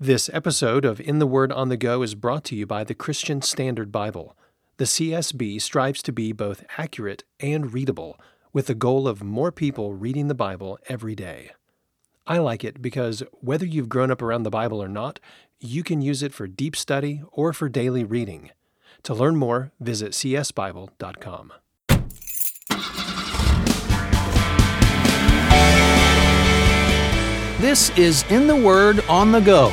This episode of In the Word on the Go is brought to you by the Christian Standard Bible. The CSB strives to be both accurate and readable, with the goal of more people reading the Bible every day. I like it because whether you've grown up around the Bible or not, you can use it for deep study or for daily reading. To learn more, visit csbible.com. This is In the Word on the Go,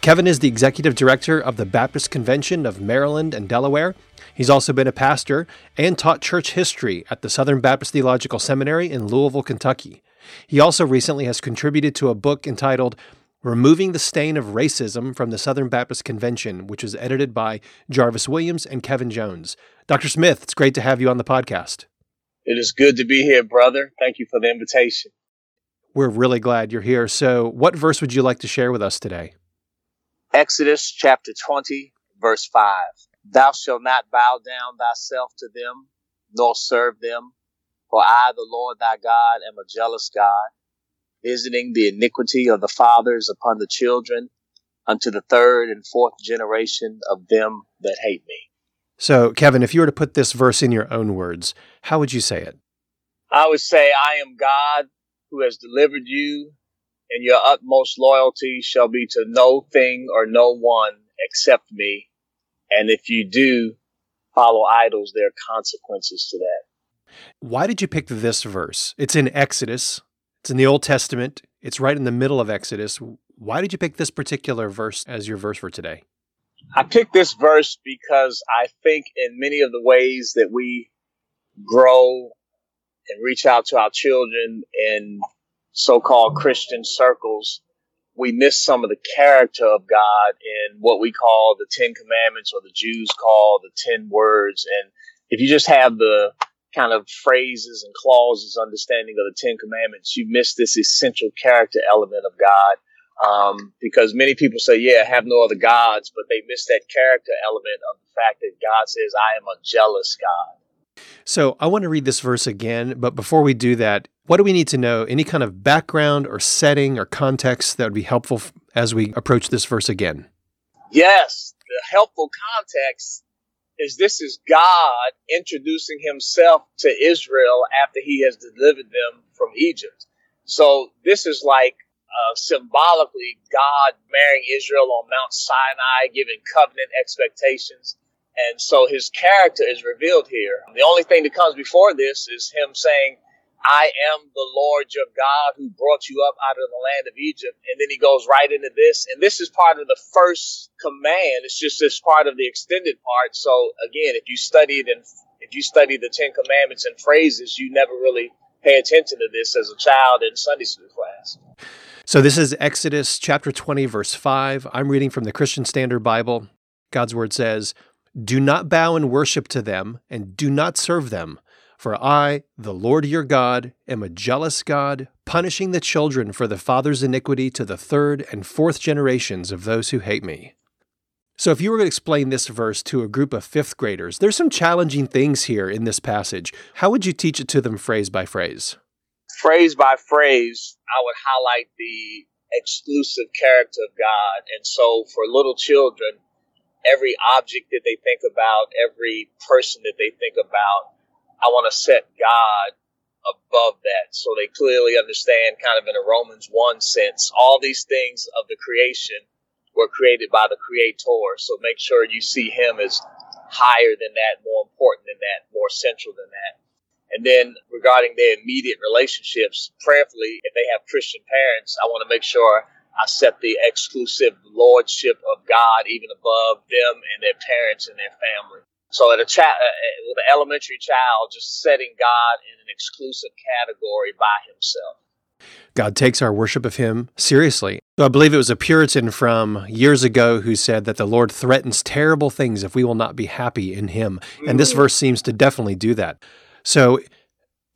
Kevin is the executive director of the Baptist Convention of Maryland and Delaware. He's also been a pastor and taught church history at the Southern Baptist Theological Seminary in Louisville, Kentucky. He also recently has contributed to a book entitled Removing the Stain of Racism from the Southern Baptist Convention, which was edited by Jarvis Williams and Kevin Jones. Dr. Smith, it's great to have you on the podcast. It is good to be here, brother. Thank you for the invitation. We're really glad you're here. So, what verse would you like to share with us today? Exodus chapter 20, verse 5. Thou shalt not bow down thyself to them, nor serve them, for I, the Lord thy God, am a jealous God, visiting the iniquity of the fathers upon the children unto the third and fourth generation of them that hate me. So, Kevin, if you were to put this verse in your own words, how would you say it? I would say, I am God who has delivered you, and your utmost loyalty shall be to no thing or no one except me. And if you do follow idols, there are consequences to that. Why did you pick this verse? It's in Exodus, it's in the Old Testament, it's right in the middle of Exodus. Why did you pick this particular verse as your verse for today? I picked this verse because I think in many of the ways that we grow and reach out to our children in so-called Christian circles, we miss some of the character of God in what we call the Ten Commandments or the Jews call the Ten Words. And if you just have the kind of phrases and clauses understanding of the Ten Commandments, you miss this essential character element of God. Um, because many people say, yeah, have no other gods, but they miss that character element of the fact that God says, I am a jealous God. So I want to read this verse again, but before we do that, what do we need to know? Any kind of background or setting or context that would be helpful as we approach this verse again? Yes, the helpful context is this is God introducing himself to Israel after he has delivered them from Egypt. So this is like uh, symbolically God marrying Israel on Mount Sinai, giving covenant expectations. And so his character is revealed here. The only thing that comes before this is him saying, I am the Lord your God who brought you up out of the land of Egypt. And then he goes right into this. And this is part of the first command. It's just this part of the extended part. So again, if you studied and if you study the Ten Commandments and phrases, you never really pay attention to this as a child in Sunday school class. So this is Exodus chapter 20, verse 5. I'm reading from the Christian Standard Bible. God's word says, do not bow and worship to them, and do not serve them. For I, the Lord your God, am a jealous God, punishing the children for the father's iniquity to the third and fourth generations of those who hate me. So, if you were to explain this verse to a group of fifth graders, there's some challenging things here in this passage. How would you teach it to them phrase by phrase? Phrase by phrase, I would highlight the exclusive character of God. And so, for little children, every object that they think about, every person that they think about, I want to set God above that so they clearly understand, kind of in a Romans 1 sense, all these things of the creation were created by the Creator. So make sure you see Him as higher than that, more important than that, more central than that. And then regarding their immediate relationships, prayerfully, if they have Christian parents, I want to make sure I set the exclusive lordship of God even above them and their parents and their family. So at a child, uh, with an elementary child, just setting God in an exclusive category by himself. God takes our worship of Him seriously. I believe it was a Puritan from years ago who said that the Lord threatens terrible things if we will not be happy in Him. And this verse seems to definitely do that. So,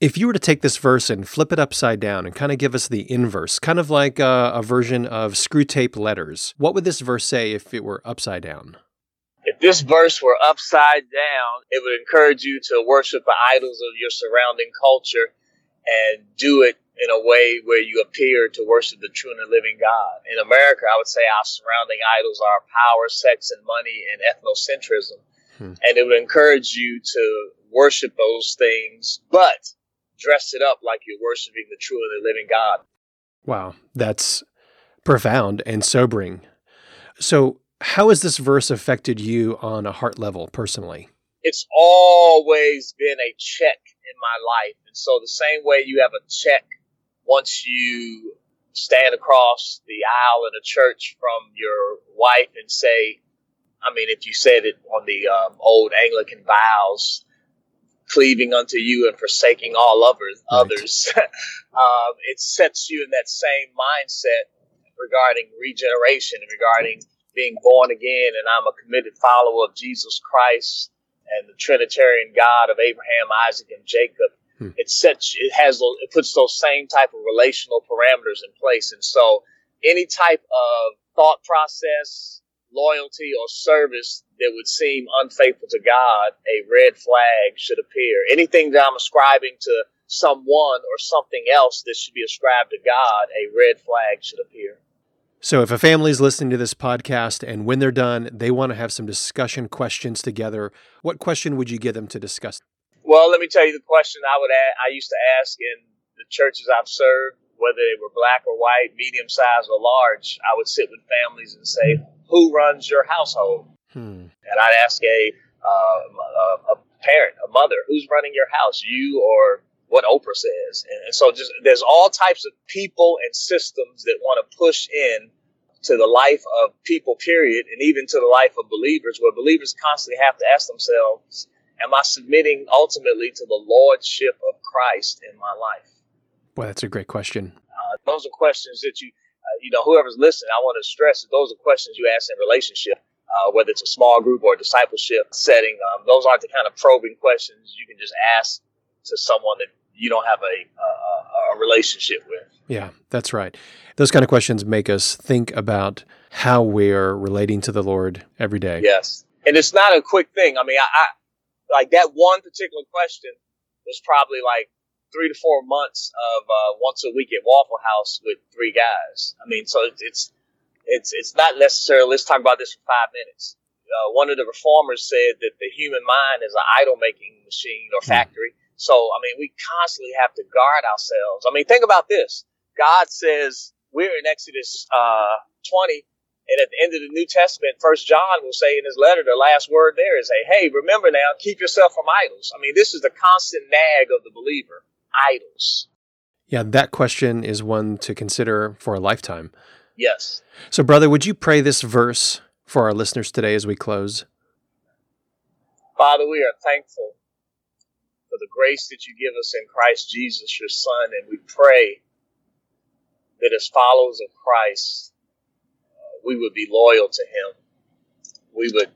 if you were to take this verse and flip it upside down and kind of give us the inverse, kind of like a, a version of Screwtape letters, what would this verse say if it were upside down? If this verse were upside down, it would encourage you to worship the idols of your surrounding culture and do it in a way where you appear to worship the true and living God. In America, I would say our surrounding idols are power, sex, and money, and ethnocentrism. Hmm. And it would encourage you to worship those things, but dress it up like you're worshiping the true and the living God. Wow, that's profound and sobering. So, how has this verse affected you on a heart level personally? It's always been a check in my life. And so, the same way you have a check once you stand across the aisle in a church from your wife and say, I mean, if you said it on the um, old Anglican vows, cleaving unto you and forsaking all others, right. others um, it sets you in that same mindset regarding regeneration and regarding being born again. And I'm a committed follower of Jesus Christ and the Trinitarian God of Abraham, Isaac, and Jacob. Hmm. It sets, it has, it puts those same type of relational parameters in place. And so any type of thought process, loyalty, or service that would seem unfaithful to God, a red flag should appear. Anything that I'm ascribing to someone or something else that should be ascribed to God, a red flag should appear. So, if a family is listening to this podcast and when they're done, they want to have some discussion questions together, what question would you give them to discuss? Well, let me tell you the question I would ask, I used to ask in the churches I've served, whether they were black or white, medium size or large. I would sit with families and say, "Who runs your household?" Hmm. And I'd ask a, uh, a, a parent, a mother, "Who's running your house? You or what Oprah says?" And, and so, just there's all types of people and systems that want to push in to the life of people, period, and even to the life of believers, where believers constantly have to ask themselves am I submitting ultimately to the lordship of Christ in my life? Boy, that's a great question. Uh, those are questions that you, uh, you know, whoever's listening, I want to stress that those are questions you ask in relationship, uh, whether it's a small group or a discipleship setting. Um, those aren't the kind of probing questions you can just ask to someone that you don't have a, a, a relationship with. Yeah, that's right. Those kind of questions make us think about how we're relating to the Lord every day. Yes. And it's not a quick thing. I mean, I, I like that one particular question was probably like three to four months of uh, once a week at Waffle House with three guys. I mean, so it's it's it's not necessarily. Let's talk about this for five minutes. Uh, one of the reformers said that the human mind is an idol making machine or hmm. factory. So I mean, we constantly have to guard ourselves. I mean, think about this. God says we're in Exodus uh, 20 and at the end of the New Testament, First John will say in his letter, the last word there is, a, "Hey, remember now, keep yourself from idols." I mean, this is the constant nag of the believer: idols. Yeah, that question is one to consider for a lifetime. Yes. So, brother, would you pray this verse for our listeners today as we close? Father, we are thankful for the grace that you give us in Christ Jesus, your Son, and we pray that as followers of Christ, uh, we would be loyal to Him. We would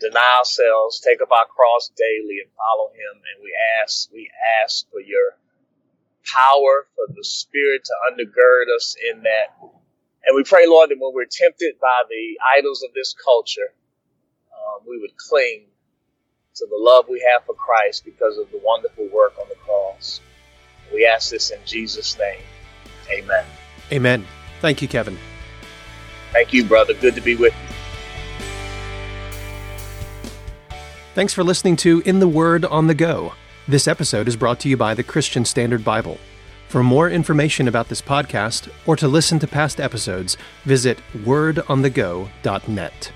deny ourselves, take up our cross daily, and follow Him. And we ask, we ask for your power, for the Spirit to undergird us in that. And we pray, Lord, that when we're tempted by the idols of this culture, um, we would cling to the love we have for Christ because of the wonderful work on the cross. We ask this in Jesus' name. Amen. Amen. Thank you, Kevin. Thank you, brother. Good to be with you. Thanks for listening to In the Word on the Go. This episode is brought to you by the Christian Standard Bible. For more information about this podcast or to listen to past episodes, visit wordonthego.net.